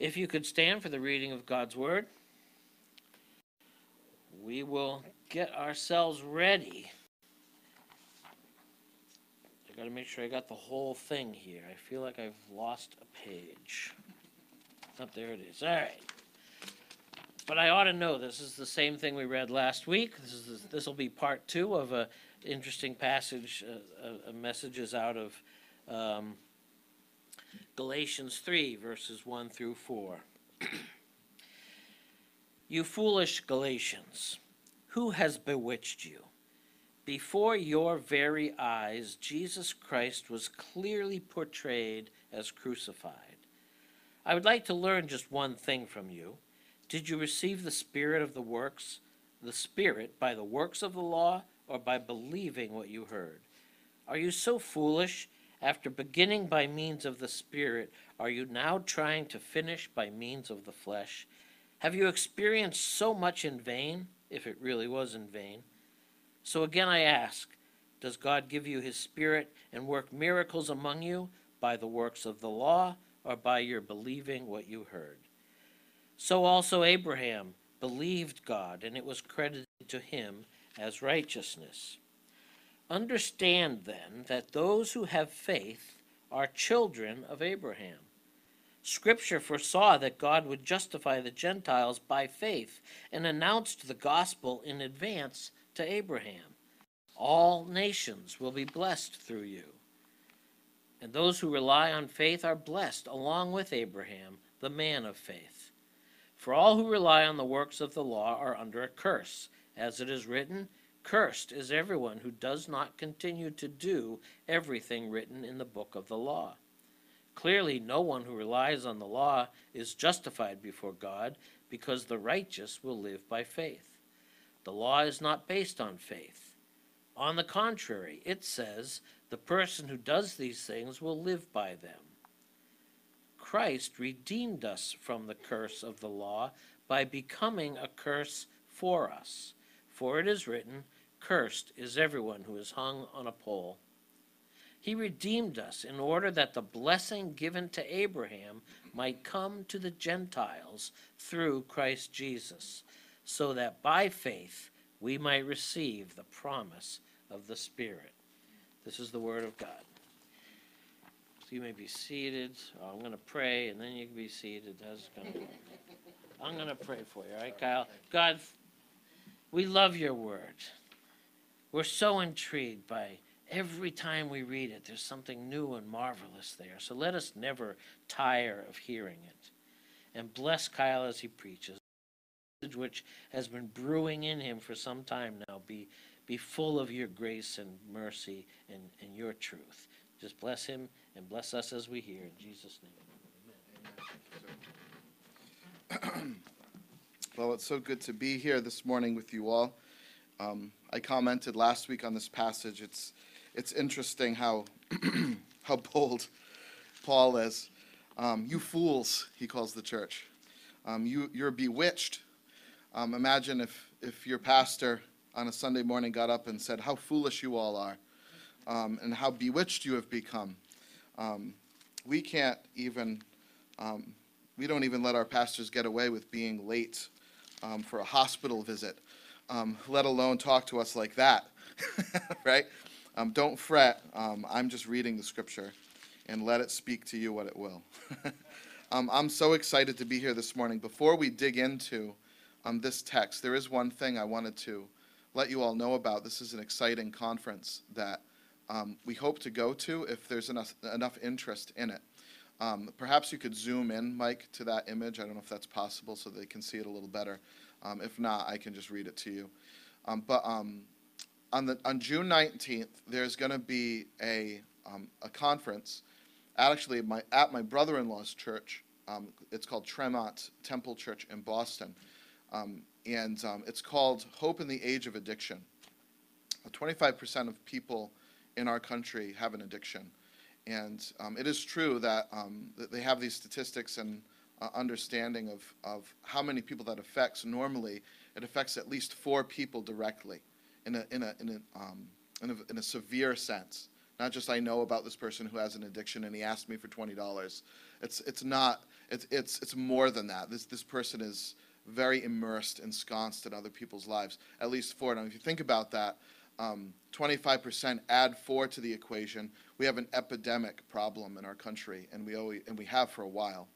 If you could stand for the reading of God's word, we will get ourselves ready. I got to make sure I got the whole thing here. I feel like I've lost a page. Up oh, there it is. All right. But I ought to know this is the same thing we read last week. This is this will be part two of a interesting passage, uh, uh, messages out of um, Galatians 3, verses 1 through 4. you foolish Galatians, who has bewitched you? Before your very eyes, Jesus Christ was clearly portrayed as crucified. I would like to learn just one thing from you. Did you receive the Spirit of the works, the Spirit by the works of the law, or by believing what you heard? Are you so foolish? After beginning by means of the Spirit, are you now trying to finish by means of the flesh? Have you experienced so much in vain, if it really was in vain? So again I ask, does God give you his Spirit and work miracles among you by the works of the law or by your believing what you heard? So also Abraham believed God, and it was credited to him as righteousness. Understand then that those who have faith are children of Abraham. Scripture foresaw that God would justify the Gentiles by faith and announced the gospel in advance to Abraham. All nations will be blessed through you. And those who rely on faith are blessed along with Abraham, the man of faith. For all who rely on the works of the law are under a curse, as it is written, Cursed is everyone who does not continue to do everything written in the book of the law. Clearly, no one who relies on the law is justified before God, because the righteous will live by faith. The law is not based on faith. On the contrary, it says, the person who does these things will live by them. Christ redeemed us from the curse of the law by becoming a curse for us. For it is written, Cursed is everyone who is hung on a pole. He redeemed us in order that the blessing given to Abraham might come to the Gentiles through Christ Jesus, so that by faith we might receive the promise of the Spirit. This is the Word of God. So you may be seated. Oh, I'm going to pray, and then you can be seated. Gonna, I'm going to pray for you, all right, Kyle? God, we love your Word. We're so intrigued by every time we read it, there's something new and marvelous there. So let us never tire of hearing it. And bless Kyle as he preaches, which has been brewing in him for some time now, be, be full of your grace and mercy and, and your truth. Just bless him and bless us as we hear. In Jesus' name. Amen. well, it's so good to be here this morning with you all. Um, I commented last week on this passage. It's, it's interesting how, how bold Paul is. Um, you fools, he calls the church. Um, you, you're bewitched. Um, imagine if, if your pastor on a Sunday morning got up and said, How foolish you all are, um, and how bewitched you have become. Um, we can't even, we don't even let our pastors get away with being late for a hospital visit um, let alone talk to us like that, right? Um, don't fret. Um, I'm just reading the scripture and let it speak to you what it will. Um, I'm so excited to be here this morning. Before we dig into um, this text, there is one thing I wanted to let you all know about. This is an exciting conference that um, we hope to go to if there's enough, enough interest in it. Um, perhaps you could zoom in, Mike, to that image. I don't know if that's possible so they can see it a little better. Um, if not, I can just read it to you. Um, but um, on, the, on June 19th, there's going to be a, um, a conference actually my, at my brother-in-law's church. Um, it's called Tremont Temple Church in Boston. And it's called Hope in the Age of Addiction. 25% of people in our country have an addiction. And it is true that, that they have these statistics and uh, understanding of, of how many people that affects. Normally, it affects at least four people directly in a, in a, in a, um, in a, in a severe sense. Not just I know about this person who has an addiction and he asked me for $20. It's, it's not, It's, it's, it's more than that. This, this person is very immersed, ensconced in other people's lives, at least four. Now, if you think about that, um, 25% add four to the equation. We have an epidemic problem in our country, and we, always, and we have for a while.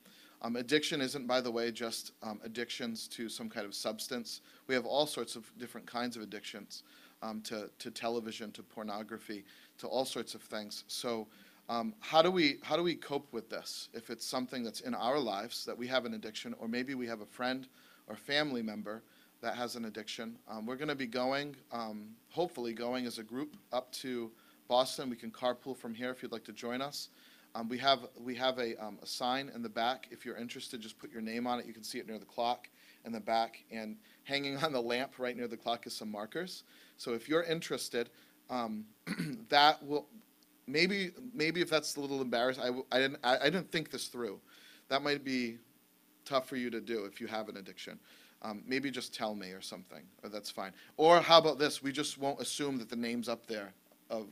Um, addiction isn't, by the way, just um, addictions to some kind of substance. We have all sorts of different kinds of addictions um, to, to television, to pornography, to all sorts of things. So, um, how do we how do we cope with this? If it's something that's in our lives that we have an addiction, or maybe we have a friend or family member that has an addiction, um, we're going to be going, um, hopefully, going as a group up to Boston. We can carpool from here if you'd like to join us. Um, we have, we have a, um, a sign in the back. If you're interested, just put your name on it. You can see it near the clock in the back. And hanging on the lamp right near the clock is some markers. So if you're interested, um, that will, maybe, maybe if that's a little embarrassing, I, I didn't, I, I didn't think this through. That might be tough for you to do if you have an addiction. Um, maybe just tell me or something, or that's fine. Or how about this? We just won't assume that the name's up there of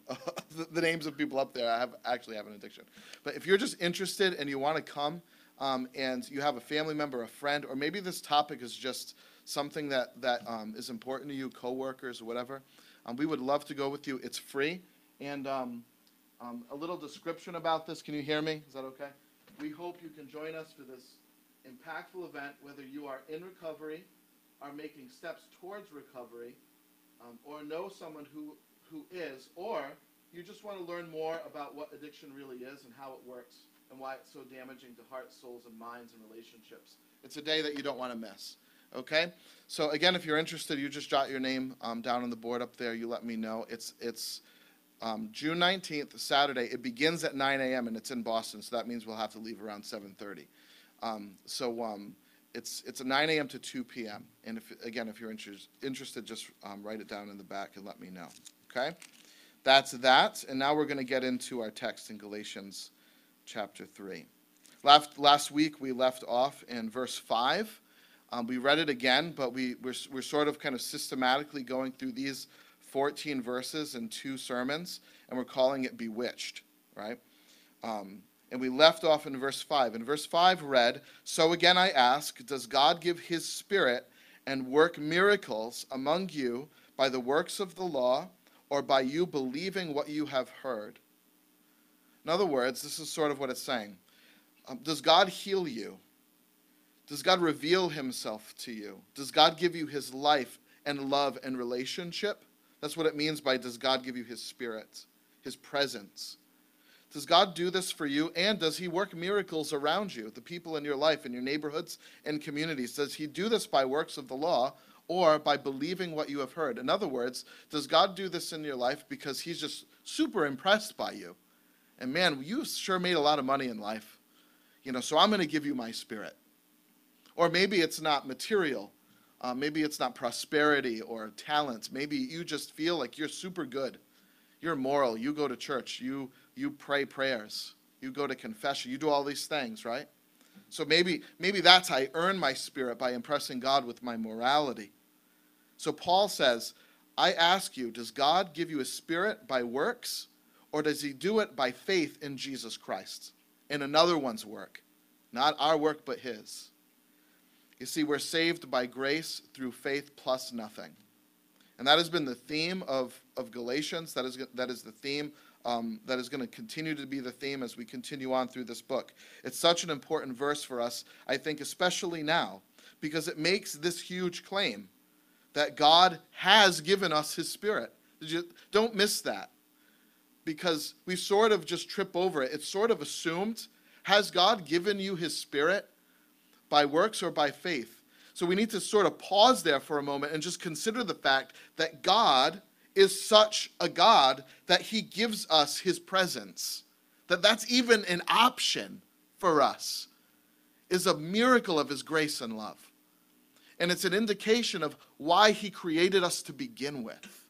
the, the names of people up there I have actually have an addiction. But if you're just interested and you want to come, um, and you have a family member, a friend, or maybe this topic is just something that that um, is important to you, coworkers or whatever, um, we would love to go with you. It's free, and um, um, a little description about this. Can you hear me? Is that okay? We hope you can join us for this impactful event, whether you are in recovery, are making steps towards recovery, um, or know someone who who is, or you just want to learn more about what addiction really is and how it works and why it's so damaging to hearts, souls, and minds and relationships. It's a day that you don't want to miss. Okay? So again, if you're interested, you just jot your name um, down on the board up there. You let me know. It's it's um, June 19th, Saturday. It begins at 9 a.m. and it's in Boston, so that means we'll have to leave around 7:30. Um, so um, it's it's a 9 a.m. to 2 p.m. And if again, if you're interest, interested, just um, write it down in the back and let me know. Okay? That's that. And now we're going to get into our text in Galatians chapter 3. Last, last week we left off in verse 5. Um, we read it again, but we, we're, we're sort of kind of systematically going through these 14 verses in two sermons, and we're calling it Bewitched, right? Um, and we left off in verse 5. And verse 5 read So again I ask, does God give his spirit and work miracles among you by the works of the law? Or by you believing what you have heard. In other words, this is sort of what it's saying. Um, does God heal you? Does God reveal himself to you? Does God give you his life and love and relationship? That's what it means by does God give you his spirit, his presence? Does God do this for you? And does he work miracles around you, the people in your life, in your neighborhoods and communities? Does he do this by works of the law or by believing what you have heard. In other words, does God do this in your life because He's just super impressed by you? And man, you sure made a lot of money in life. You know, so I'm going to give you my spirit. Or maybe it's not material. Uh, maybe it's not prosperity or talents. Maybe you just feel like you're super good. You're moral. You go to church. You, you pray prayers. You go to confession. You do all these things, right? So maybe, maybe that's how I earn my spirit by impressing God with my morality. So Paul says, I ask you, does God give you a spirit by works, or does he do it by faith in Jesus Christ, in another one's work? Not our work, but his. You see, we're saved by grace through faith plus nothing. And that has been the theme of, of Galatians. That is, that is the theme um, that is going to continue to be the theme as we continue on through this book. It's such an important verse for us, I think, especially now, because it makes this huge claim that God has given us His Spirit. You, don't miss that, because we sort of just trip over it. It's sort of assumed has God given you His Spirit by works or by faith? So we need to sort of pause there for a moment and just consider the fact that God is such a God that he gives us his presence. That that's even an option for us is a miracle of his grace and love. And it's an indication of why he created us to begin with.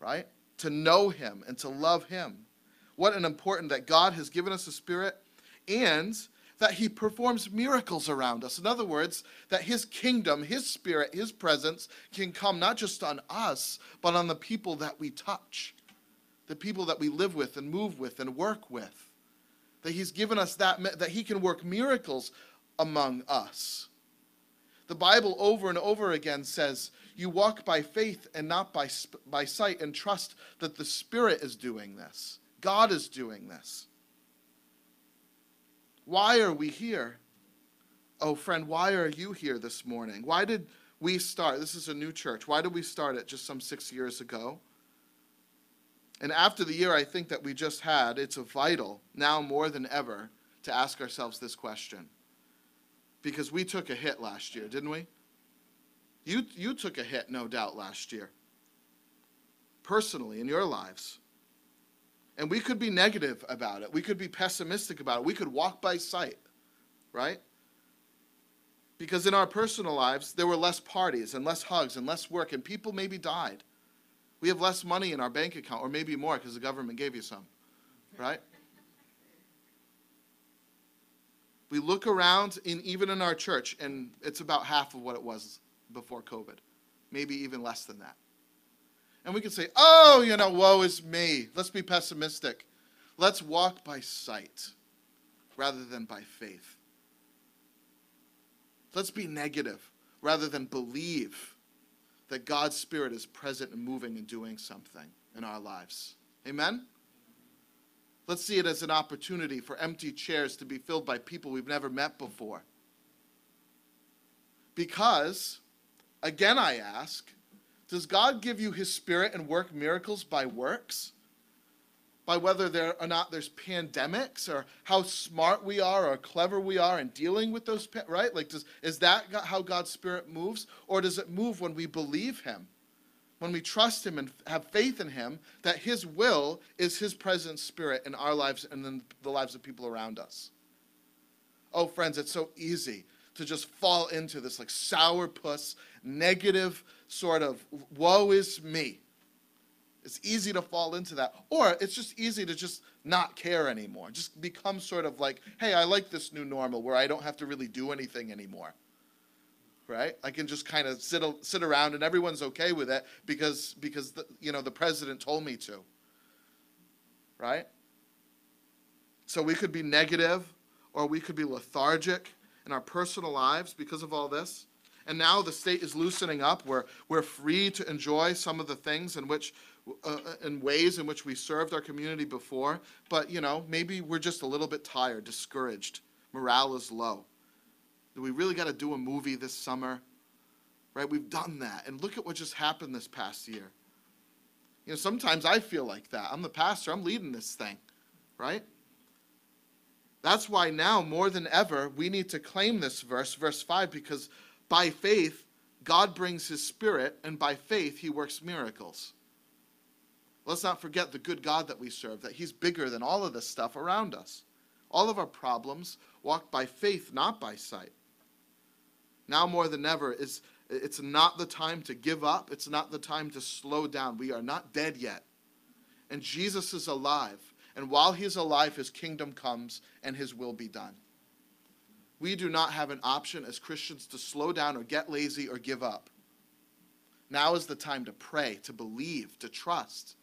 Right? To know him and to love him. What an important that God has given us a spirit and that he performs miracles around us. In other words, that his kingdom, his spirit, his presence can come not just on us, but on the people that we touch, the people that we live with and move with and work with. that He's given us that, that He can work miracles among us. The Bible over and over again says, You walk by faith and not by, by sight, and trust that the Spirit is doing this. God is doing this. Why are we here? Oh, friend, why are you here this morning? Why did we start? This is a new church. Why did we start it just some six years ago? And after the year I think that we just had, it's vital, now more than ever, to ask ourselves this question. Because we took a hit last year, didn't we? You, you took a hit, no doubt, last year. Personally, in your lives. And we could be negative about it. We could be pessimistic about it. We could walk by sight, right? Because in our personal lives, there were less parties and less hugs and less work, and people maybe died. We have less money in our bank account, or maybe more because the government gave you some, right? We look around, even in our church, and it's about half of what it was before COVID, maybe even less than that. And we can say, oh, you know, woe is me. Let's be pessimistic. Let's walk by sight rather than by faith. Let's be negative rather than believe that God's Spirit is present and moving and doing something in our lives. Amen? Let's see it as an opportunity for empty chairs to be filled by people we've never met before. Because, again, I ask, does God give you His Spirit and work miracles by works? by whether there or not there's pandemics or how smart we are or clever we are in dealing with those right like does is that how god's spirit moves or does it move when we believe him when we trust him and have faith in him that his will is his present spirit in our lives and in the lives of people around us oh friends it's so easy to just fall into this like sourpuss negative sort of woe is me it's easy to fall into that. Or it's just easy to just not care anymore. Just become sort of like, hey, I like this new normal where I don't have to really do anything anymore. Right? I can just kind of sit sit around and everyone's okay with it because because the, you know the president told me to. Right? So we could be negative or we could be lethargic in our personal lives because of all this. And now the state is loosening up. We're, we're free to enjoy some of the things in which uh, in ways in which we served our community before, but you know, maybe we're just a little bit tired, discouraged. Morale is low. Do we really got to do a movie this summer? Right? We've done that. And look at what just happened this past year. You know, sometimes I feel like that. I'm the pastor, I'm leading this thing, right? That's why now, more than ever, we need to claim this verse, verse 5, because by faith, God brings his spirit, and by faith, he works miracles. Let's not forget the good God that we serve, that He's bigger than all of this stuff around us. All of our problems walk by faith, not by sight. Now more than ever, is it's not the time to give up. It's not the time to slow down. We are not dead yet. And Jesus is alive. And while He's alive, His kingdom comes and His will be done. We do not have an option as Christians to slow down or get lazy or give up. Now is the time to pray, to believe, to trust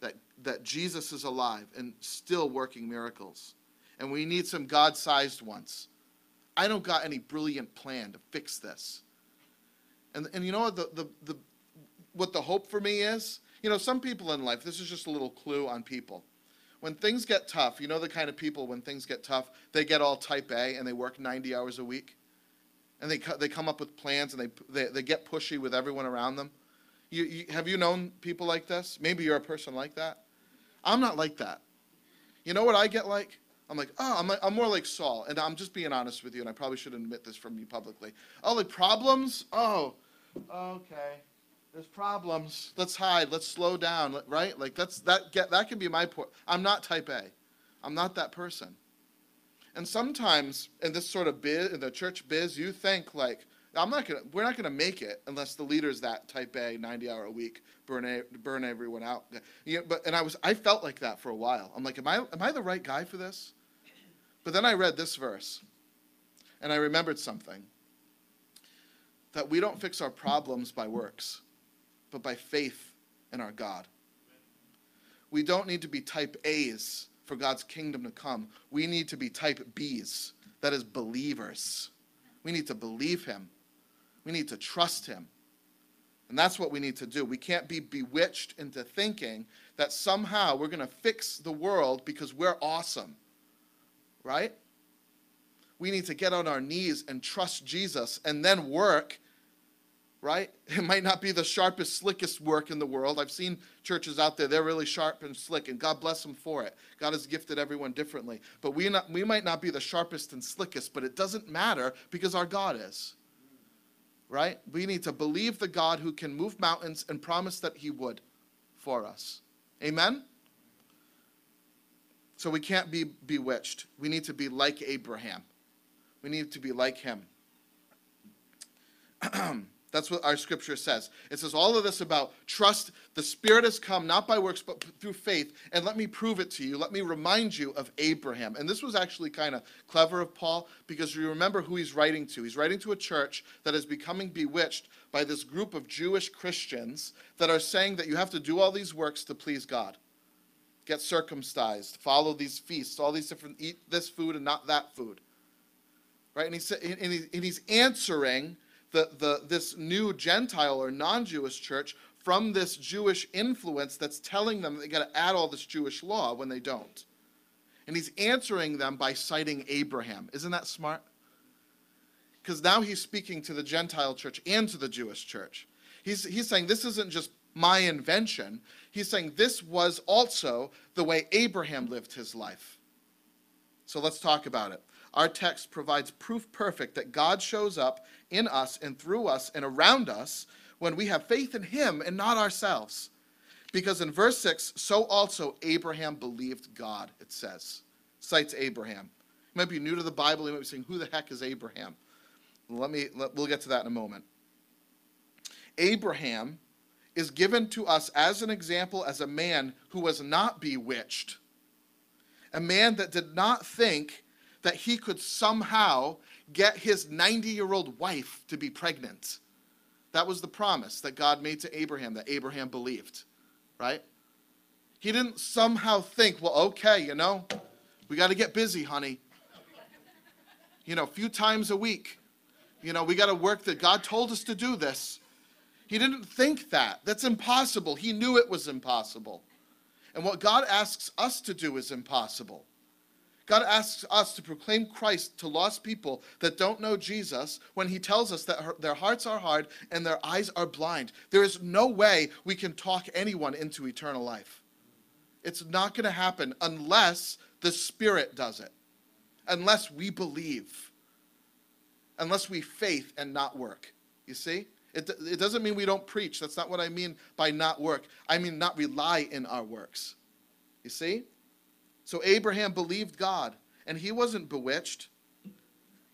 that, that Jesus is alive and still working miracles. And we need some God sized ones. I don't got any brilliant plan to fix this. And, and you know what the, the, the, what the hope for me is? You know, some people in life, this is just a little clue on people. When things get tough, you know the kind of people when things get tough, they get all type A and they work 90 hours a week. And they, they come up with plans and they, they, they get pushy with everyone around them. You, you, have you known people like this? Maybe you're a person like that. I'm not like that. You know what I get like? I'm like, oh, I'm, I'm more like Saul. And I'm just being honest with you, and I probably shouldn't admit this from you publicly. Oh, like problems? Oh, okay. There's problems. Let's hide. Let's slow down. Right? Like that's that get that can be my point. I'm not type A. I'm not that person. And sometimes in this sort of biz, in the church biz, you think like, I'm not gonna. We're not gonna make it unless the leader's that type A, 90 hour a week, burn a, burn everyone out. Yeah, but and I was I felt like that for a while. I'm like, am I am I the right guy for this? But then I read this verse, and I remembered something. That we don't fix our problems by works, but by faith in our God. We don't need to be type A's for God's kingdom to come, we need to be type B's, that is, believers. We need to believe Him, we need to trust Him. And that's what we need to do. We can't be bewitched into thinking that somehow we're going to fix the world because we're awesome. Right? We need to get on our knees and trust Jesus and then work. Right? It might not be the sharpest, slickest work in the world. I've seen churches out there, they're really sharp and slick, and God bless them for it. God has gifted everyone differently. But we, not, we might not be the sharpest and slickest, but it doesn't matter because our God is right? We need to believe the God who can move mountains and promise that he would for us. Amen? So we can't be bewitched. We need to be like Abraham. We need to be like him. That's what our scripture says. It says all of this about trust. The Spirit has come not by works, but through faith. And let me prove it to you. Let me remind you of Abraham. And this was actually kind of clever of Paul because you remember who he's writing to. He's writing to a church that is becoming bewitched by this group of Jewish Christians that are saying that you have to do all these works to please God. Get circumcised, follow these feasts, all these different, eat this food and not that food. Right? And, he's, and he's answering the, the, this new Gentile or non Jewish church from this Jewish influence that's telling them they got to add all this Jewish law when they don't. And he's answering them by citing Abraham. Isn't that smart? Because now he's speaking to the Gentile church and to the Jewish church. He's, he's saying this isn't just my invention. He's saying this was also the way Abraham lived his life. So let's talk about it. Our text provides proof perfect that God shows up in us and through us and around us when we have faith in Him and not ourselves. Because in verse 6, so also Abraham believed God, it says. Cites Abraham. You might be new to the Bible, you might be saying, Who the heck is Abraham? Let me, let, we'll get to that in a moment. Abraham is given to us as an example as a man who was not bewitched, a man that did not think that he could somehow get his 90 year old wife to be pregnant. That was the promise that God made to Abraham, that Abraham believed, right? He didn't somehow think, well, okay, you know, we got to get busy, honey. You know, a few times a week. You know, we got to work that God told us to do this. He didn't think that. That's impossible. He knew it was impossible. And what God asks us to do is impossible. God asks us to proclaim Christ to lost people that don't know Jesus when he tells us that her, their hearts are hard and their eyes are blind. There is no way we can talk anyone into eternal life. It's not going to happen unless the Spirit does it, unless we believe, unless we faith and not work. You see? It, it doesn't mean we don't preach. That's not what I mean by not work. I mean not rely in our works. You see? So Abraham believed God, and he wasn't bewitched.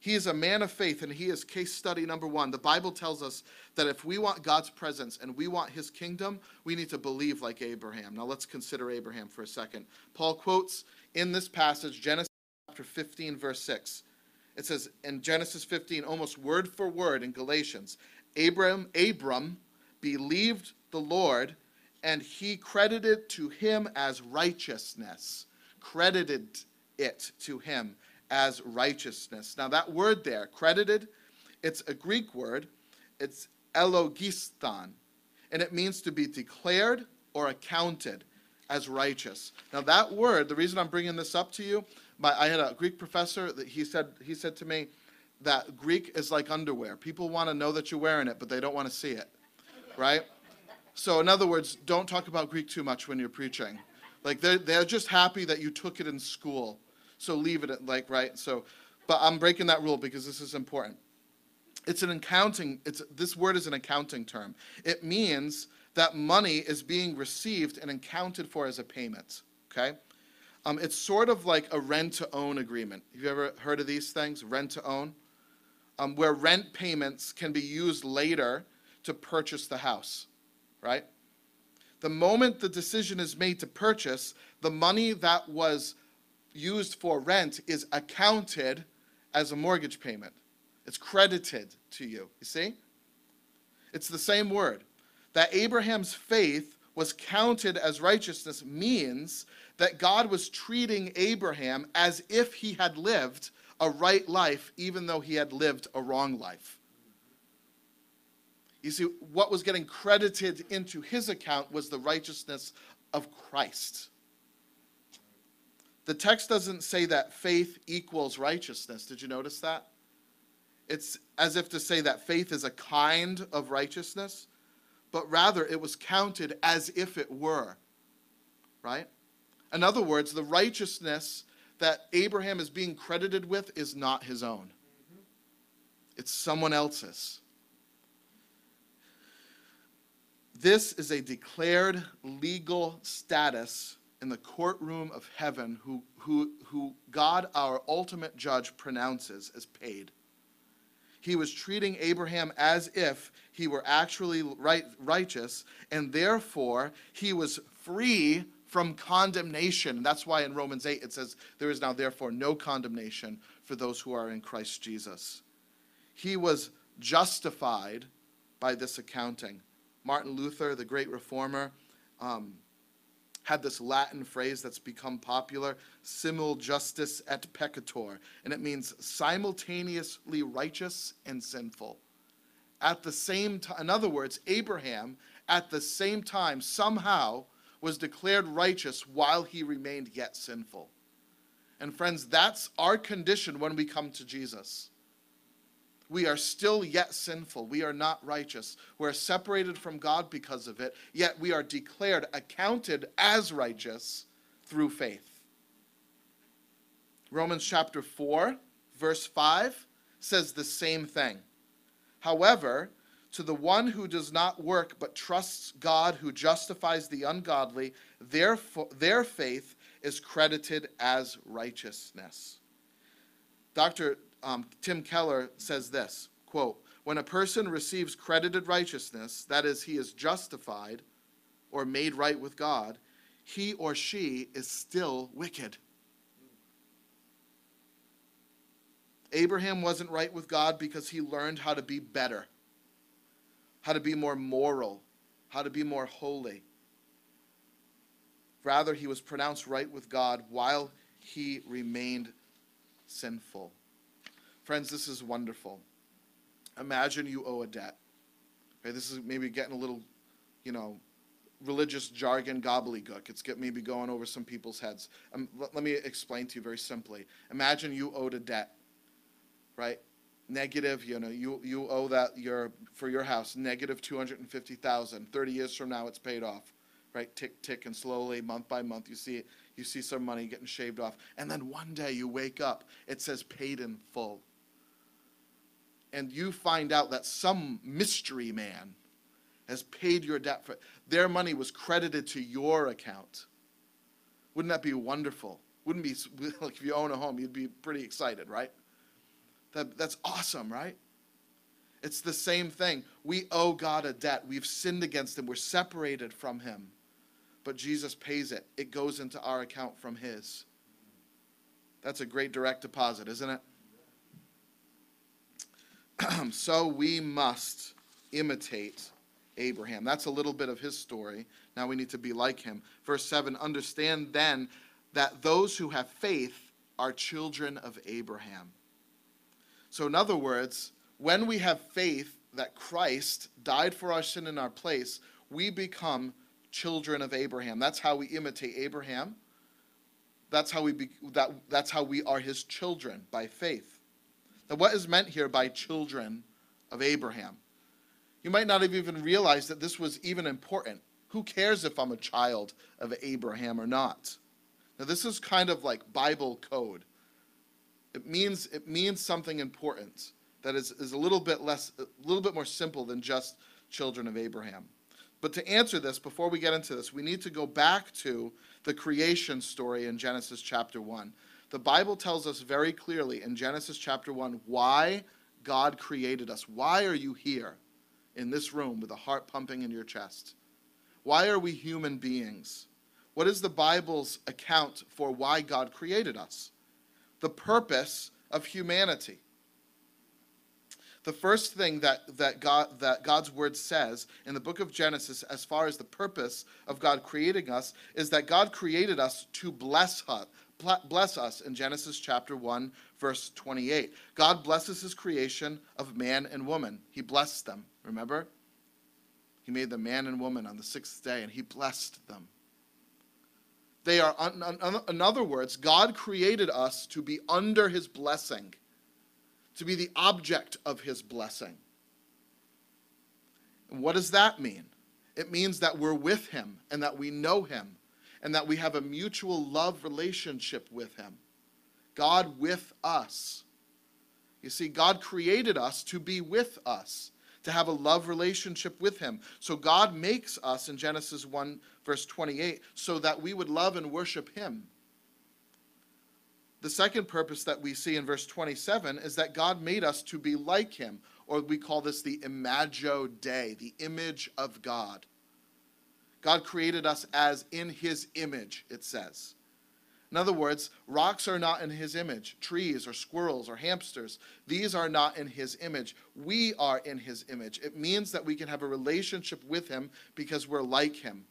He is a man of faith, and he is case study number one. The Bible tells us that if we want God's presence and we want his kingdom, we need to believe like Abraham. Now let's consider Abraham for a second. Paul quotes in this passage Genesis chapter 15, verse 6. It says in Genesis 15, almost word for word in Galatians, Abram, Abram believed the Lord, and he credited to him as righteousness credited it to him as righteousness. Now, that word there, credited, it's a Greek word. It's elogiston, and it means to be declared or accounted as righteous. Now, that word, the reason I'm bringing this up to you, my, I had a Greek professor that he said, he said to me that Greek is like underwear. People want to know that you're wearing it, but they don't want to see it, right? So, in other words, don't talk about Greek too much when you're preaching. Like they're, they're just happy that you took it in school. So leave it at like, right? So, but I'm breaking that rule because this is important. It's an accounting, it's, this word is an accounting term. It means that money is being received and accounted for as a payment, okay? Um, it's sort of like a rent to own agreement. Have you ever heard of these things, rent to own? Um, where rent payments can be used later to purchase the house, right? the moment the decision is made to purchase, the money that was used for rent is accounted as a mortgage payment. It's credited to you. You see? It's the same word. That Abraham's faith was counted as righteousness means that God was treating Abraham as if he had lived a right life, even though he had lived a wrong life. You see, what was getting credited into his account was the righteousness of Christ. The text doesn't say that faith equals righteousness. Did you notice that? It's as if to say that faith is a kind of righteousness, but rather it was counted as if it were. Right? In other words, the righteousness that Abraham is being credited with is not his own, it's someone else's. This is a declared legal status in the courtroom of heaven who, who, who God, our ultimate judge, pronounces as paid. He was treating Abraham as if he were actually right, righteous, and therefore he was free from condemnation. That's why in Romans 8 it says, There is now therefore no condemnation for those who are in Christ Jesus. He was justified by this accounting. Martin Luther, the great reformer, um, had this Latin phrase that's become popular, simul justus et peccator, and it means simultaneously righteous and sinful. At the same time, in other words, Abraham, at the same time, somehow was declared righteous while he remained yet sinful. And friends, that's our condition when we come to Jesus. We are still yet sinful. We are not righteous. We're separated from God because of it, yet we are declared, accounted as righteous through faith. Romans chapter 4, verse 5 says the same thing. However, to the one who does not work but trusts God who justifies the ungodly, their, their faith is credited as righteousness. Dr um, Tim Keller says this quote, When a person receives credited righteousness, that is, he is justified or made right with God, he or she is still wicked. Abraham wasn't right with God because he learned how to be better, how to be more moral, how to be more holy. Rather, he was pronounced right with God while he remained sinful. Friends, this is wonderful. Imagine you owe a debt. Okay, this is maybe getting a little, you know, religious jargon gobbledygook. It's get maybe going over some people's heads. Um, let, let me explain to you very simply. Imagine you owed a debt, right? Negative, you know, you, you owe that your for your house negative two hundred and fifty thousand. Thirty years from now, it's paid off, right? Tick tick and slowly, month by month, you see you see some money getting shaved off, and then one day you wake up, it says paid in full and you find out that some mystery man has paid your debt for their money was credited to your account. Wouldn't that be wonderful? Wouldn't be like if you own a home, you'd be pretty excited, right? That, that's awesome, right? It's the same thing. We owe God a debt. We've sinned against Him. We're separated from Him. But Jesus pays it, it goes into our account from His. That's a great direct deposit, isn't it? so we must imitate Abraham. That's a little bit of his story. Now we need to be like him. Verse 7 Understand then that those who have faith are children of Abraham. So, in other words, when we have faith that Christ died for our sin in our place, we become children of Abraham. That's how we imitate Abraham. That's how we be, that, that's how we are his children by faith. Now, what is meant here by children of Abraham? You might not have even realized that this was even important. Who cares if I'm a child of Abraham or not? Now, this is kind of like Bible code. It means, it means something important that is, is a little bit less, a little bit more simple than just children of Abraham. But to answer this, before we get into this, we need to go back to the creation story in Genesis chapter 1. The Bible tells us very clearly in Genesis chapter 1 why God created us. Why are you here in this room with a heart pumping in your chest? Why are we human beings? What is the Bible's account for why God created us? The purpose of humanity. the first thing that, that, God, that God's word says in the book of Genesis, as far as the purpose of God creating us, is that God created us to bless us, bless us in Genesis chapter 1, verse 28. God blesses his creation of man and woman. He blessed them, remember? He made them man and woman on the sixth day, and he blessed them. They are, in other words, God created us to be under his blessing, to be the object of his blessing. And what does that mean? It means that we're with him and that we know him and that we have a mutual love relationship with him. God with us. You see, God created us to be with us to have a love relationship with him. So God makes us in Genesis 1, verse 28, so that we would love and worship him. The second purpose that we see in verse 27 is that God made us to be like him, or we call this the imago Dei, the image of God. God created us as in his image, it says. In other words, rocks are not in his image. Trees or squirrels or hamsters, these are not in his image. We are in his image. It means that we can have a relationship with him because we're like him.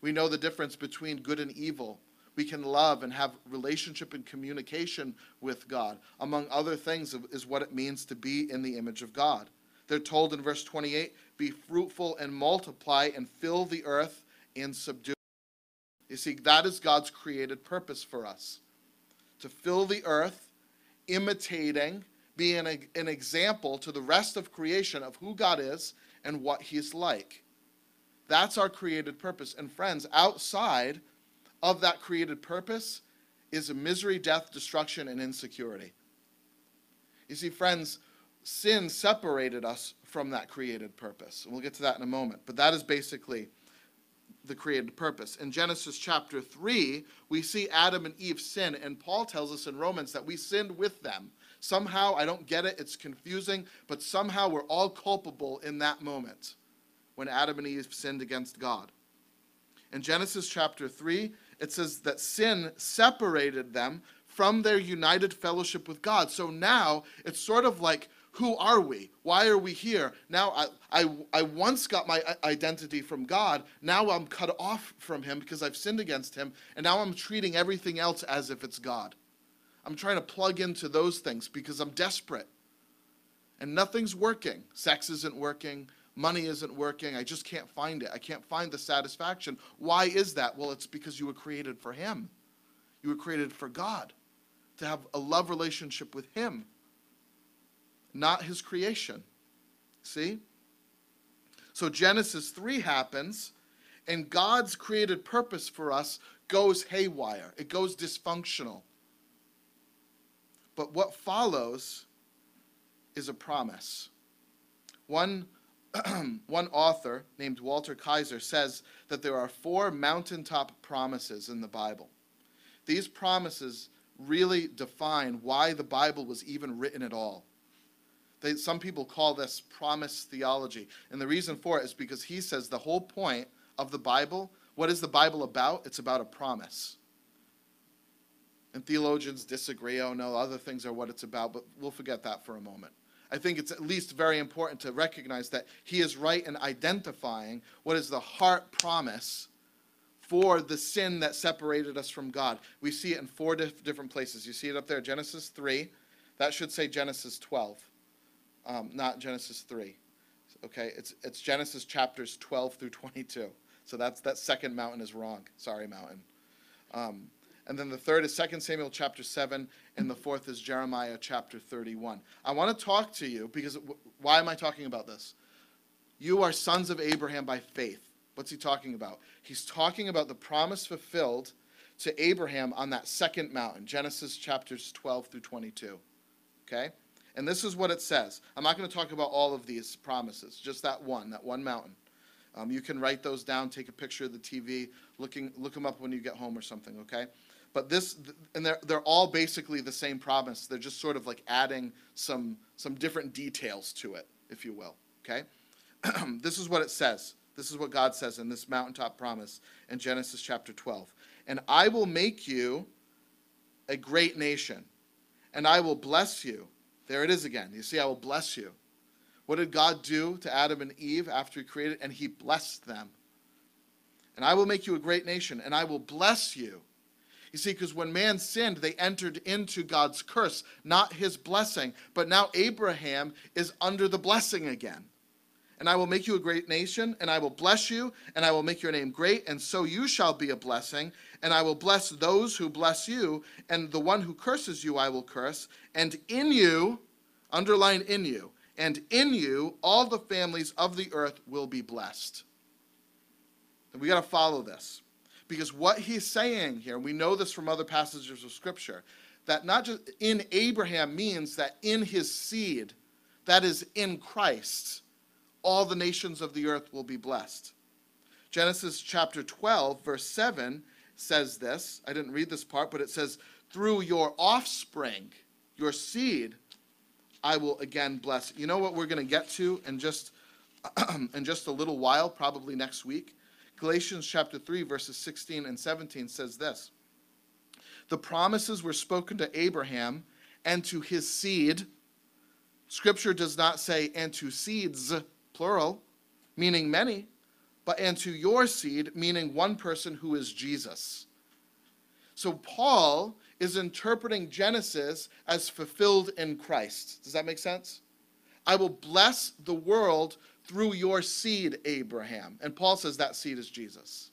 We know the difference between good and evil. We can love and have relationship and communication with God. Among other things is what it means to be in the image of God. They're told in verse 28, be fruitful and multiply and fill the earth and subdue you see, that is God's created purpose for us to fill the earth, imitating, being an example to the rest of creation of who God is and what He's like. That's our created purpose. And friends, outside of that created purpose is misery, death, destruction, and insecurity. You see, friends, sin separated us from that created purpose. And we'll get to that in a moment. But that is basically the created purpose. In Genesis chapter 3, we see Adam and Eve sin, and Paul tells us in Romans that we sinned with them. Somehow, I don't get it, it's confusing, but somehow we're all culpable in that moment when Adam and Eve sinned against God. In Genesis chapter 3, it says that sin separated them from their united fellowship with God. So now it's sort of like who are we? Why are we here? Now, I, I, I once got my identity from God. Now I'm cut off from Him because I've sinned against Him. And now I'm treating everything else as if it's God. I'm trying to plug into those things because I'm desperate. And nothing's working. Sex isn't working. Money isn't working. I just can't find it. I can't find the satisfaction. Why is that? Well, it's because you were created for Him. You were created for God, to have a love relationship with Him not his creation. See? So Genesis 3 happens, and God's created purpose for us goes haywire, it goes dysfunctional. But what follows is a promise. One, one author named Walter Kaiser says that there are four mountaintop promises in the Bible. These promises really define why the Bible was even written at all. They, some people call this promise theology. And the reason for it is because he says the whole point of the Bible, what is the Bible about? It's about a promise. And theologians disagree. Oh, no, other things are what it's about, but we'll forget that for a moment. I think it's at least very important to recognize that he is right in identifying what is the heart promise for the sin that separated us from God. We see it in four different places. You see it up there, Genesis 3. That should say Genesis 12 um, not Genesis 3. Okay, it's, it's Genesis chapters 12 through 22. So that's that second mountain is wrong. Sorry, mountain. Um, and then the third is 2 Samuel chapter 7, and the fourth is Jeremiah chapter 31. I want to talk to you because why am I talking about this? You are sons of Abraham by faith. What's he talking about? He's talking about the promise fulfilled to Abraham on that second mountain, Genesis chapters 12 through 22. Okay? And this is what it says. I'm not going to talk about all of these promises, just that one, that one mountain. Um, you can write those down, take a picture of the TV, looking, look them up when you get home or something, okay? But this, and they're, they're all basically the same promise. They're just sort of like adding some, some different details to it, if you will, okay? this is what it says. This is what God says in this mountaintop promise in Genesis chapter 12. And I will make you a great nation, and I will bless you there it is again. You see, I will bless you. What did God do to Adam and Eve after he created? And he blessed them. And I will make you a great nation, and I will bless you. You see, because when man sinned, they entered into God's curse, not his blessing. But now Abraham is under the blessing again. And I will make you a great nation, and I will bless you, and I will make your name great, and so you shall be a blessing. And I will bless those who bless you, and the one who curses you I will curse. And in you, underline in you, and in you all the families of the earth will be blessed. And we got to follow this. Because what he's saying here, we know this from other passages of Scripture, that not just in Abraham means that in his seed, that is in Christ, all the nations of the earth will be blessed. Genesis chapter 12, verse 7 says this. I didn't read this part, but it says, Through your offspring, your seed, I will again bless. You know what we're going to get to in just, in just a little while, probably next week? Galatians chapter 3, verses 16 and 17 says this The promises were spoken to Abraham and to his seed. Scripture does not say, and to seeds, plural, meaning many, but and to your seed, meaning one person who is Jesus. So Paul is interpreting Genesis as fulfilled in Christ. Does that make sense? I will bless the world through your seed, Abraham. And Paul says that seed is Jesus.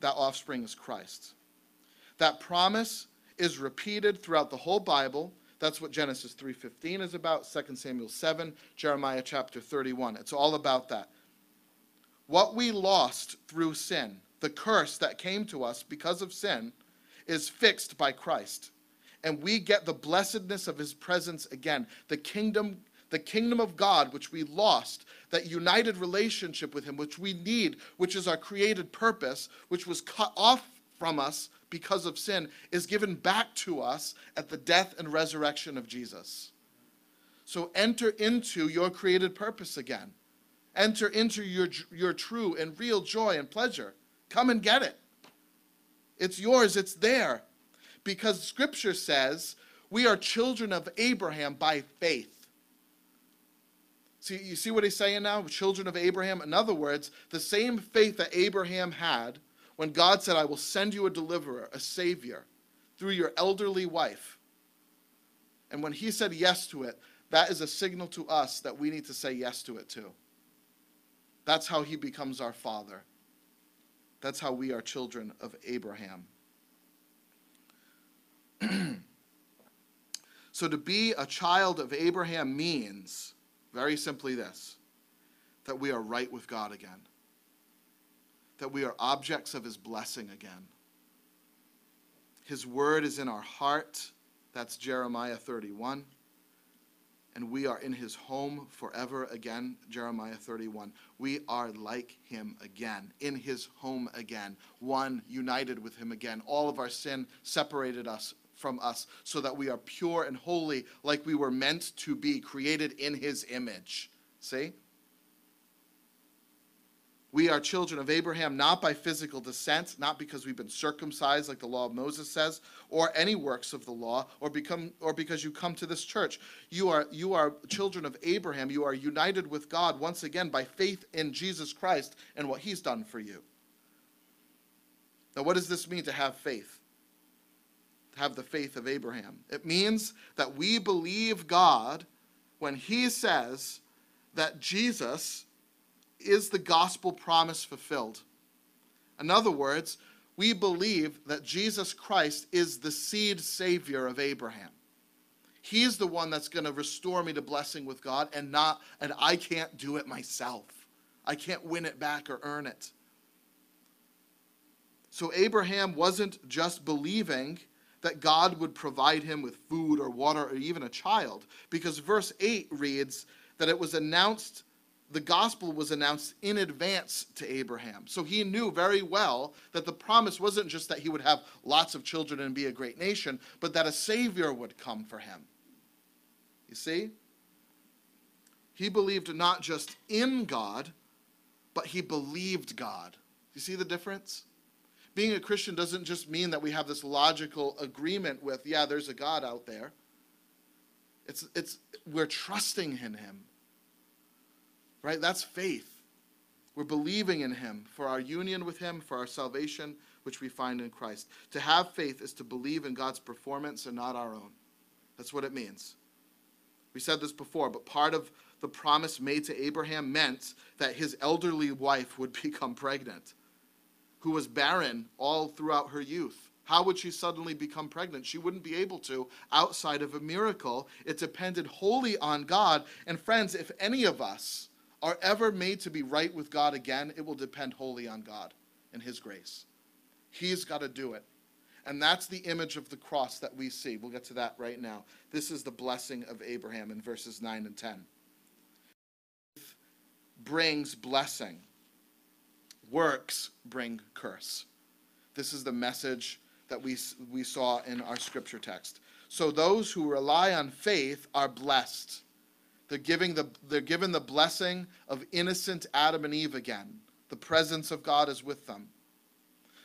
That offspring is Christ. That promise is repeated throughout the whole Bible. That's what Genesis 3:15 is about, 2 Samuel 7, Jeremiah chapter 31. It's all about that. What we lost through sin, the curse that came to us because of sin, is fixed by Christ. And we get the blessedness of his presence again. The kingdom the kingdom of God, which we lost, that united relationship with Him, which we need, which is our created purpose, which was cut off from us because of sin, is given back to us at the death and resurrection of Jesus. So enter into your created purpose again. Enter into your, your true and real joy and pleasure. Come and get it. It's yours, it's there. Because Scripture says we are children of Abraham by faith. See, you see what he's saying now? Children of Abraham. In other words, the same faith that Abraham had when God said, I will send you a deliverer, a savior, through your elderly wife. And when he said yes to it, that is a signal to us that we need to say yes to it too. That's how he becomes our father. That's how we are children of Abraham. so to be a child of Abraham means very simply this that we are right with God again, that we are objects of His blessing again. His word is in our heart. That's Jeremiah 31. And we are in his home forever again, Jeremiah 31. We are like him again, in his home again, one united with him again. All of our sin separated us from us so that we are pure and holy like we were meant to be, created in his image. See? We are children of Abraham not by physical descent, not because we've been circumcised like the law of Moses says, or any works of the law, or become or because you come to this church. You are you are children of Abraham. You are united with God once again by faith in Jesus Christ and what he's done for you. Now what does this mean to have faith? Have the faith of Abraham. It means that we believe God when he says that Jesus is the gospel promise fulfilled. In other words, we believe that Jesus Christ is the seed savior of Abraham. He's the one that's going to restore me to blessing with God and not and I can't do it myself. I can't win it back or earn it. So Abraham wasn't just believing that God would provide him with food or water or even a child. Because verse 8 reads that it was announced, the gospel was announced in advance to Abraham. So he knew very well that the promise wasn't just that he would have lots of children and be a great nation, but that a Savior would come for him. You see? He believed not just in God, but he believed God. You see the difference? Being a Christian doesn't just mean that we have this logical agreement with, yeah, there's a God out there. It's, it's, we're trusting in him. Right? That's faith. We're believing in him for our union with him, for our salvation, which we find in Christ. To have faith is to believe in God's performance and not our own. That's what it means. We said this before, but part of the promise made to Abraham meant that his elderly wife would become pregnant, who was barren all throughout her youth. How would she suddenly become pregnant? She wouldn't be able to outside of a miracle. It depended wholly on God. And friends, if any of us are ever made to be right with God again, it will depend wholly on God and His grace. He's got to do it. And that's the image of the cross that we see. We'll get to that right now. This is the blessing of Abraham in verses 9 and 10. Brings blessing, works bring curse. This is the message that we, we saw in our scripture text. So those who rely on faith are blessed. They're, giving the, they're given the blessing of innocent Adam and Eve again. The presence of God is with them.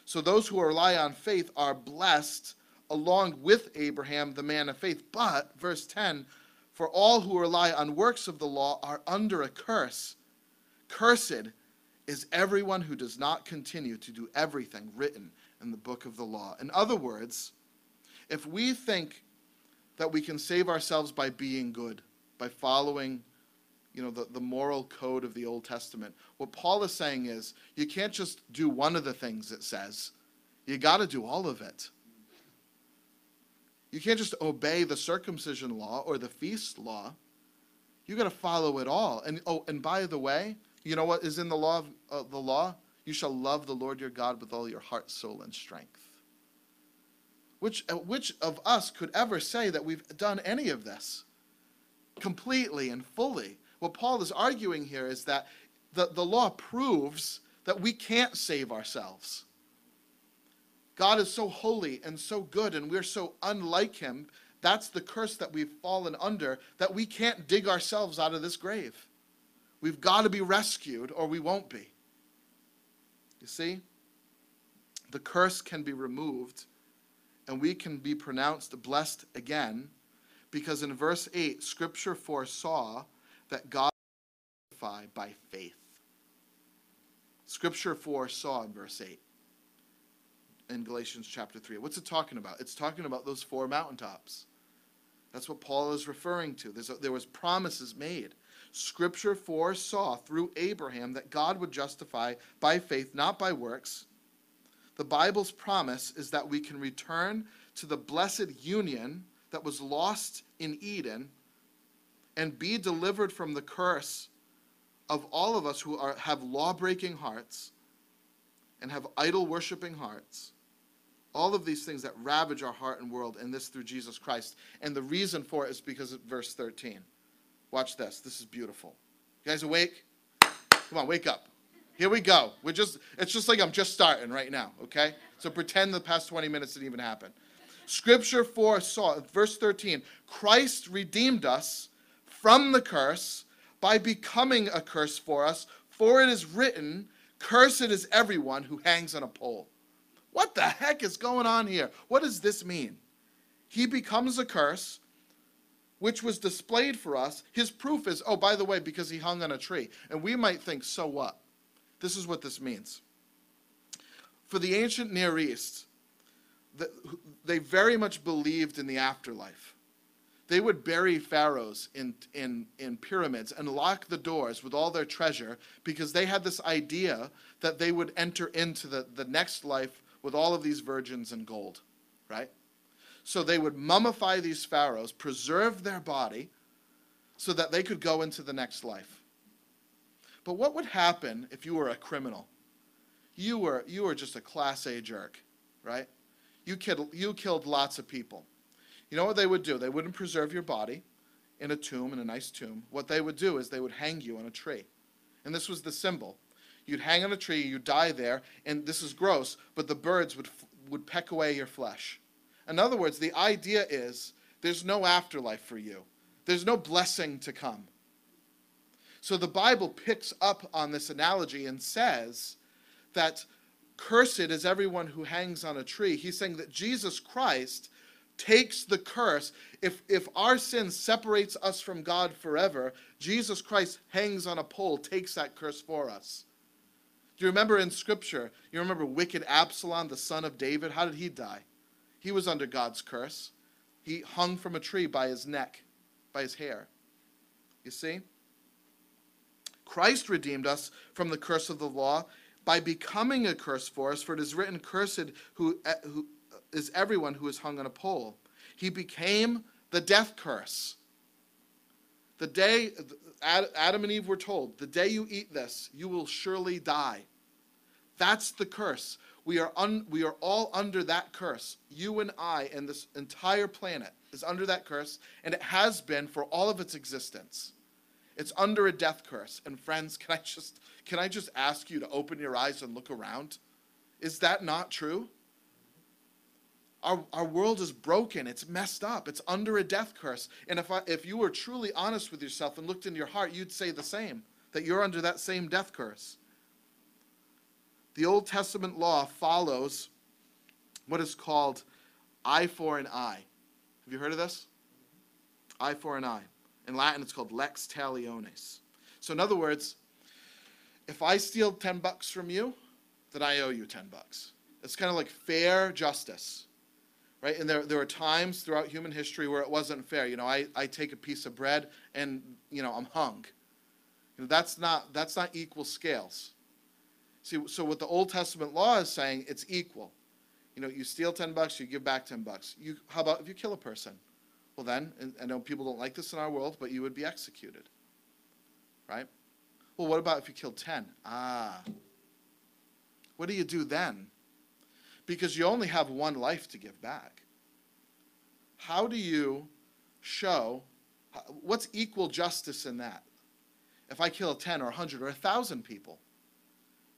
So those who rely on faith are blessed along with Abraham, the man of faith. But, verse 10, for all who rely on works of the law are under a curse. Cursed is everyone who does not continue to do everything written in the book of the law. In other words, if we think that we can save ourselves by being good, by following you know the, the moral code of the old testament what paul is saying is you can't just do one of the things it says. You got to do all of it. You can't just obey the circumcision law or the feast law. You got to follow it all. And oh and by the way you know what is in the law of uh, the law you shall love the Lord your God with all your heart, soul, and strength. Which, uh, which of us could ever say that we've done any of this completely and fully? What Paul is arguing here is that the, the law proves that we can't save ourselves. God is so holy and so good, and we're so unlike him. That's the curse that we've fallen under, that we can't dig ourselves out of this grave. We've got to be rescued, or we won't be. You see? The curse can be removed and we can be pronounced blessed again because in verse 8, Scripture foresaw that God would by faith. Scripture foresaw in verse 8 in Galatians chapter 3. What's it talking about? It's talking about those four mountaintops. That's what Paul is referring to. A, there was promises made. Scripture foresaw through Abraham that God would justify by faith, not by works. The Bible's promise is that we can return to the blessed union that was lost in Eden and be delivered from the curse of all of us who are, have law breaking hearts and have idol worshiping hearts. All of these things that ravage our heart and world, and this through Jesus Christ. And the reason for it is because of verse 13. Watch this. This is beautiful. You guys awake? Come on, wake up. Here we go. We're just it's just like I'm just starting right now, okay? So pretend the past 20 minutes didn't even happen. Scripture foresaw, verse 13, Christ redeemed us from the curse by becoming a curse for us, for it is written, Cursed is everyone who hangs on a pole. What the heck is going on here? What does this mean? He becomes a curse which was displayed for us, his proof is, oh, by the way, because he hung on a tree. And we might think, so what? This is what this means. For the ancient Near East, they very much believed in the afterlife. They would bury pharaohs in, in, in pyramids and lock the doors with all their treasure because they had this idea that they would enter into the, the next life with all of these virgins and gold, right? So they would mummify these pharaohs, preserve their body, so that they could go into the next life. But what would happen if you were a criminal? You were, you were just a class A jerk, right? You killed, you killed lots of people. You know what they would do? They wouldn't preserve your body in a tomb, in a nice tomb. What they would do is they would hang you on a tree. And this was the symbol. You'd hang on a tree, you'd die there, and this is gross, but the birds would, would peck away your flesh. In other words, the idea is there's no afterlife for you, there's no blessing to come. So the Bible picks up on this analogy and says that cursed is everyone who hangs on a tree. He's saying that Jesus Christ takes the curse. If, if our sin separates us from God forever, Jesus Christ hangs on a pole, takes that curse for us. Do you remember in Scripture, you remember wicked Absalom, the son of David? How did he die? He was under God's curse. He hung from a tree by his neck, by his hair. You see? Christ redeemed us from the curse of the law by becoming a curse for us, for it is written, Cursed who, eh, who eh, is everyone who is hung on a pole. He became the death curse. The day Adam and Eve were told, the day you eat this, you will surely die. That's the curse. We are, un, we are all under that curse. You and I and this entire planet is under that curse, and it has been for all of its existence. It's under a death curse. And friends, can I just can I just ask you to open your eyes and look around? Is that not true? Our, our world is broken. It's messed up. It's under a death curse. And if, I, if you were truly honest with yourself and looked into your heart, you'd say the same that you're under that same death curse. The Old Testament law follows what is called eye for an eye. Have you heard of this? Eye for an eye. In Latin, it's called lex talionis. So, in other words, if I steal 10 bucks from you, then I owe you 10 bucks. It's kind of like fair justice, right? And there, there are times throughout human history where it wasn't fair. You know, I, I take a piece of bread and, you know, I'm hung. You know, that's not, that's not equal scales. See, so what the Old Testament law is saying, it's equal. You know, you steal 10 bucks, you give back 10 bucks. You, how about if you kill a person? Well, then, I know people don't like this in our world, but you would be executed. Right? Well, what about if you killed 10? Ah. What do you do then? Because you only have one life to give back. How do you show what's equal justice in that? If I kill 10 or 100 or 1,000 people,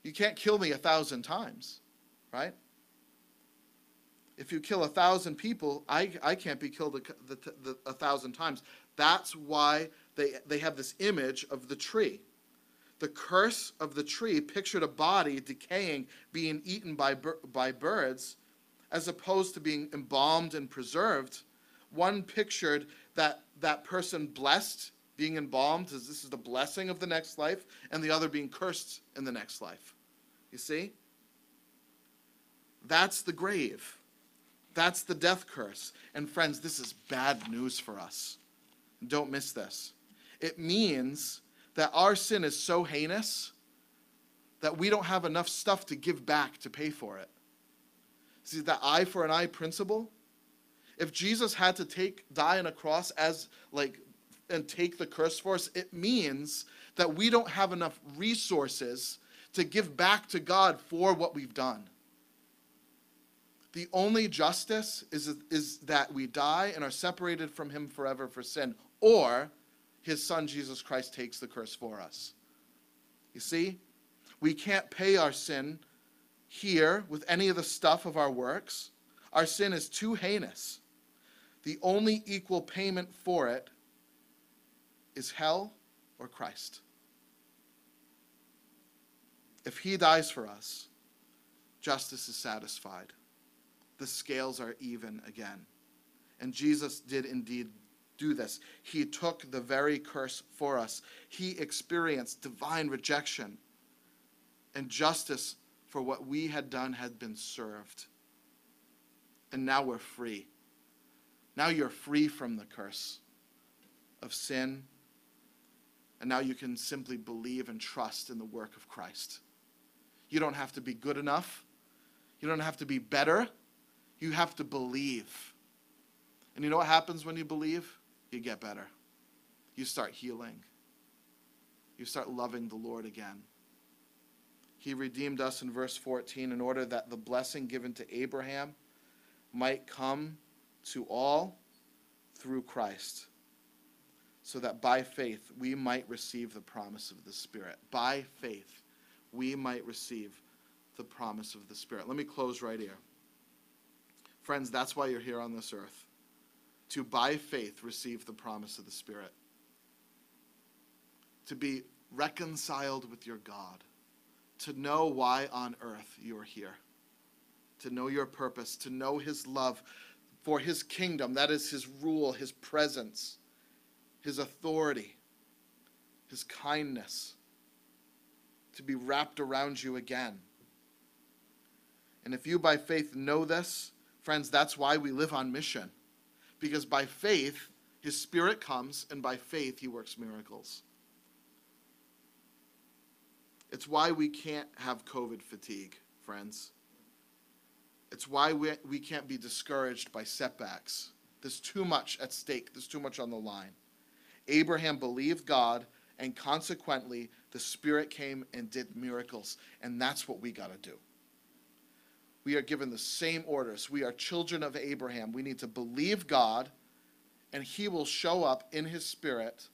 you can't kill me a thousand times, right? If you kill a thousand people, I, I can't be killed a, the, the, a thousand times. That's why they, they have this image of the tree. The curse of the tree pictured a body decaying, being eaten by, by birds, as opposed to being embalmed and preserved. One pictured that that person blessed, being embalmed, as this is the blessing of the next life, and the other being cursed in the next life. You see? That's the grave. That's the death curse. And friends, this is bad news for us. Don't miss this. It means that our sin is so heinous that we don't have enough stuff to give back to pay for it. See, that eye for an eye principle? If Jesus had to take, die on a cross as like, and take the curse for us, it means that we don't have enough resources to give back to God for what we've done. The only justice is, is that we die and are separated from Him forever for sin, or his son Jesus Christ takes the curse for us. You see, we can't pay our sin here with any of the stuff of our works. Our sin is too heinous. The only equal payment for it is hell or Christ. If he dies for us, justice is satisfied. The scales are even again. And Jesus did indeed do this. He took the very curse for us. He experienced divine rejection, and justice for what we had done had been served. And now we're free. Now you're free from the curse of sin. And now you can simply believe and trust in the work of Christ. You don't have to be good enough. You don't have to be better. You have to believe. And you know what happens when you believe? you get better. You start healing. You start loving the Lord again. He redeemed us in verse 14 in order that the blessing given to Abraham might come to all through Christ, so that by faith we might receive the promise of the Spirit. By faith we might receive the promise of the Spirit. Let me close right here. Friends, that's why you're here on this earth to by faith receive the promise of the Spirit, to be reconciled with your God, to know why on earth you are here, to know your purpose, to know His love for his kingdom. That is his rule, his presence, his authority, his kindness to be wrapped around you again. And if you by faith know this, friends, that's why we live on mission. Because by faith, his spirit comes, and by faith, he works miracles. It's why we can't have COVID fatigue, friends. It's why we, we can't be discouraged by setbacks. There's too much at stake, there's too much on the line. Abraham believed God, and consequently, the Spirit came and did miracles. And that's what we got to do. We are given the same orders. We are children of Abraham. We need to believe God, and He will show up in His Spirit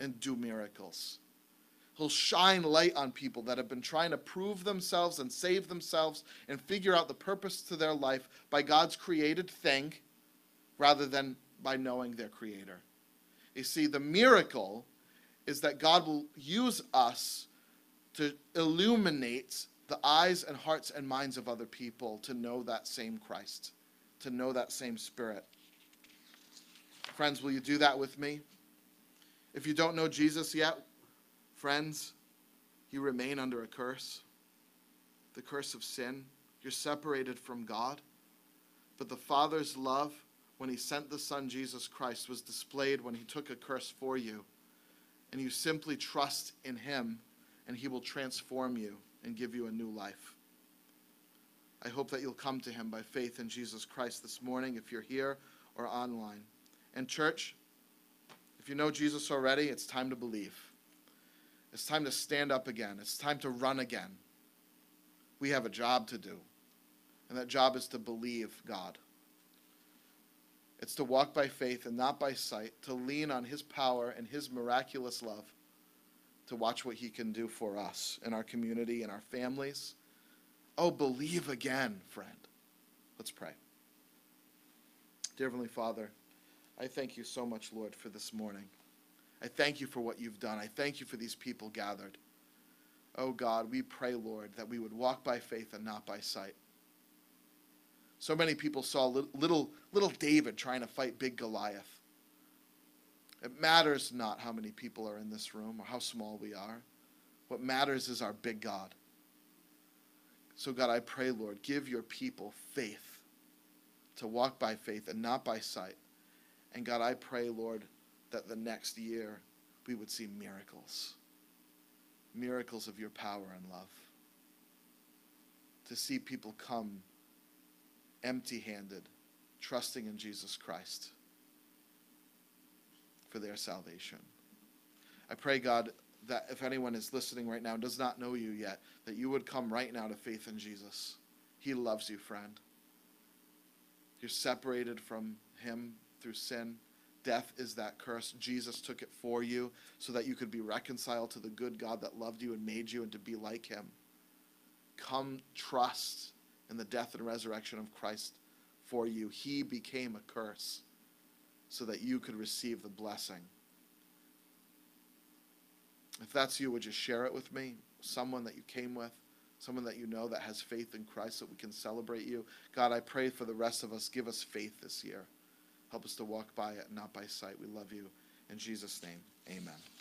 and do miracles. He'll shine light on people that have been trying to prove themselves and save themselves and figure out the purpose to their life by God's created thing rather than by knowing their Creator. You see, the miracle is that God will use us to illuminate the eyes and hearts and minds of other people to know that same Christ, to know that same Spirit. Friends, will you do that with me? If you don't know Jesus yet, friends, you remain under a curse the curse of sin. You're separated from God. But the Father's love, when He sent the Son Jesus Christ, was displayed when He took a curse for you. And you simply trust in Him, and He will transform you and give you a new life. I hope that you'll come to Him by faith in Jesus Christ this morning if you're here or online. And, church, if you know Jesus already, it's time to believe. It's time to stand up again. It's time to run again. We have a job to do, and that job is to believe God. It's to walk by faith and not by sight, to lean on His power and His miraculous love, to watch what He can do for us in our community and our families. Oh, believe again, friend. Let's pray. Dear Heavenly Father, I thank you so much, Lord, for this morning. I thank you for what you've done. I thank you for these people gathered. Oh God, we pray, Lord, that we would walk by faith and not by sight. So many people saw little, little David trying to fight big Goliath. It matters not how many people are in this room or how small we are. What matters is our big God. So, God, I pray, Lord, give your people faith to walk by faith and not by sight. And God, I pray, Lord, that the next year we would see miracles miracles of your power and love. To see people come empty handed, trusting in Jesus Christ for their salvation. I pray, God, that if anyone is listening right now and does not know you yet, that you would come right now to faith in Jesus. He loves you, friend. You're separated from Him through sin. Death is that curse. Jesus took it for you so that you could be reconciled to the good God that loved you and made you and to be like him. Come trust in the death and resurrection of Christ for you. He became a curse so that you could receive the blessing. If that's you, would you share it with me? Someone that you came with, someone that you know that has faith in Christ so we can celebrate you. God, I pray for the rest of us. Give us faith this year. Help us to walk by it, not by sight. We love you. In Jesus' name, amen.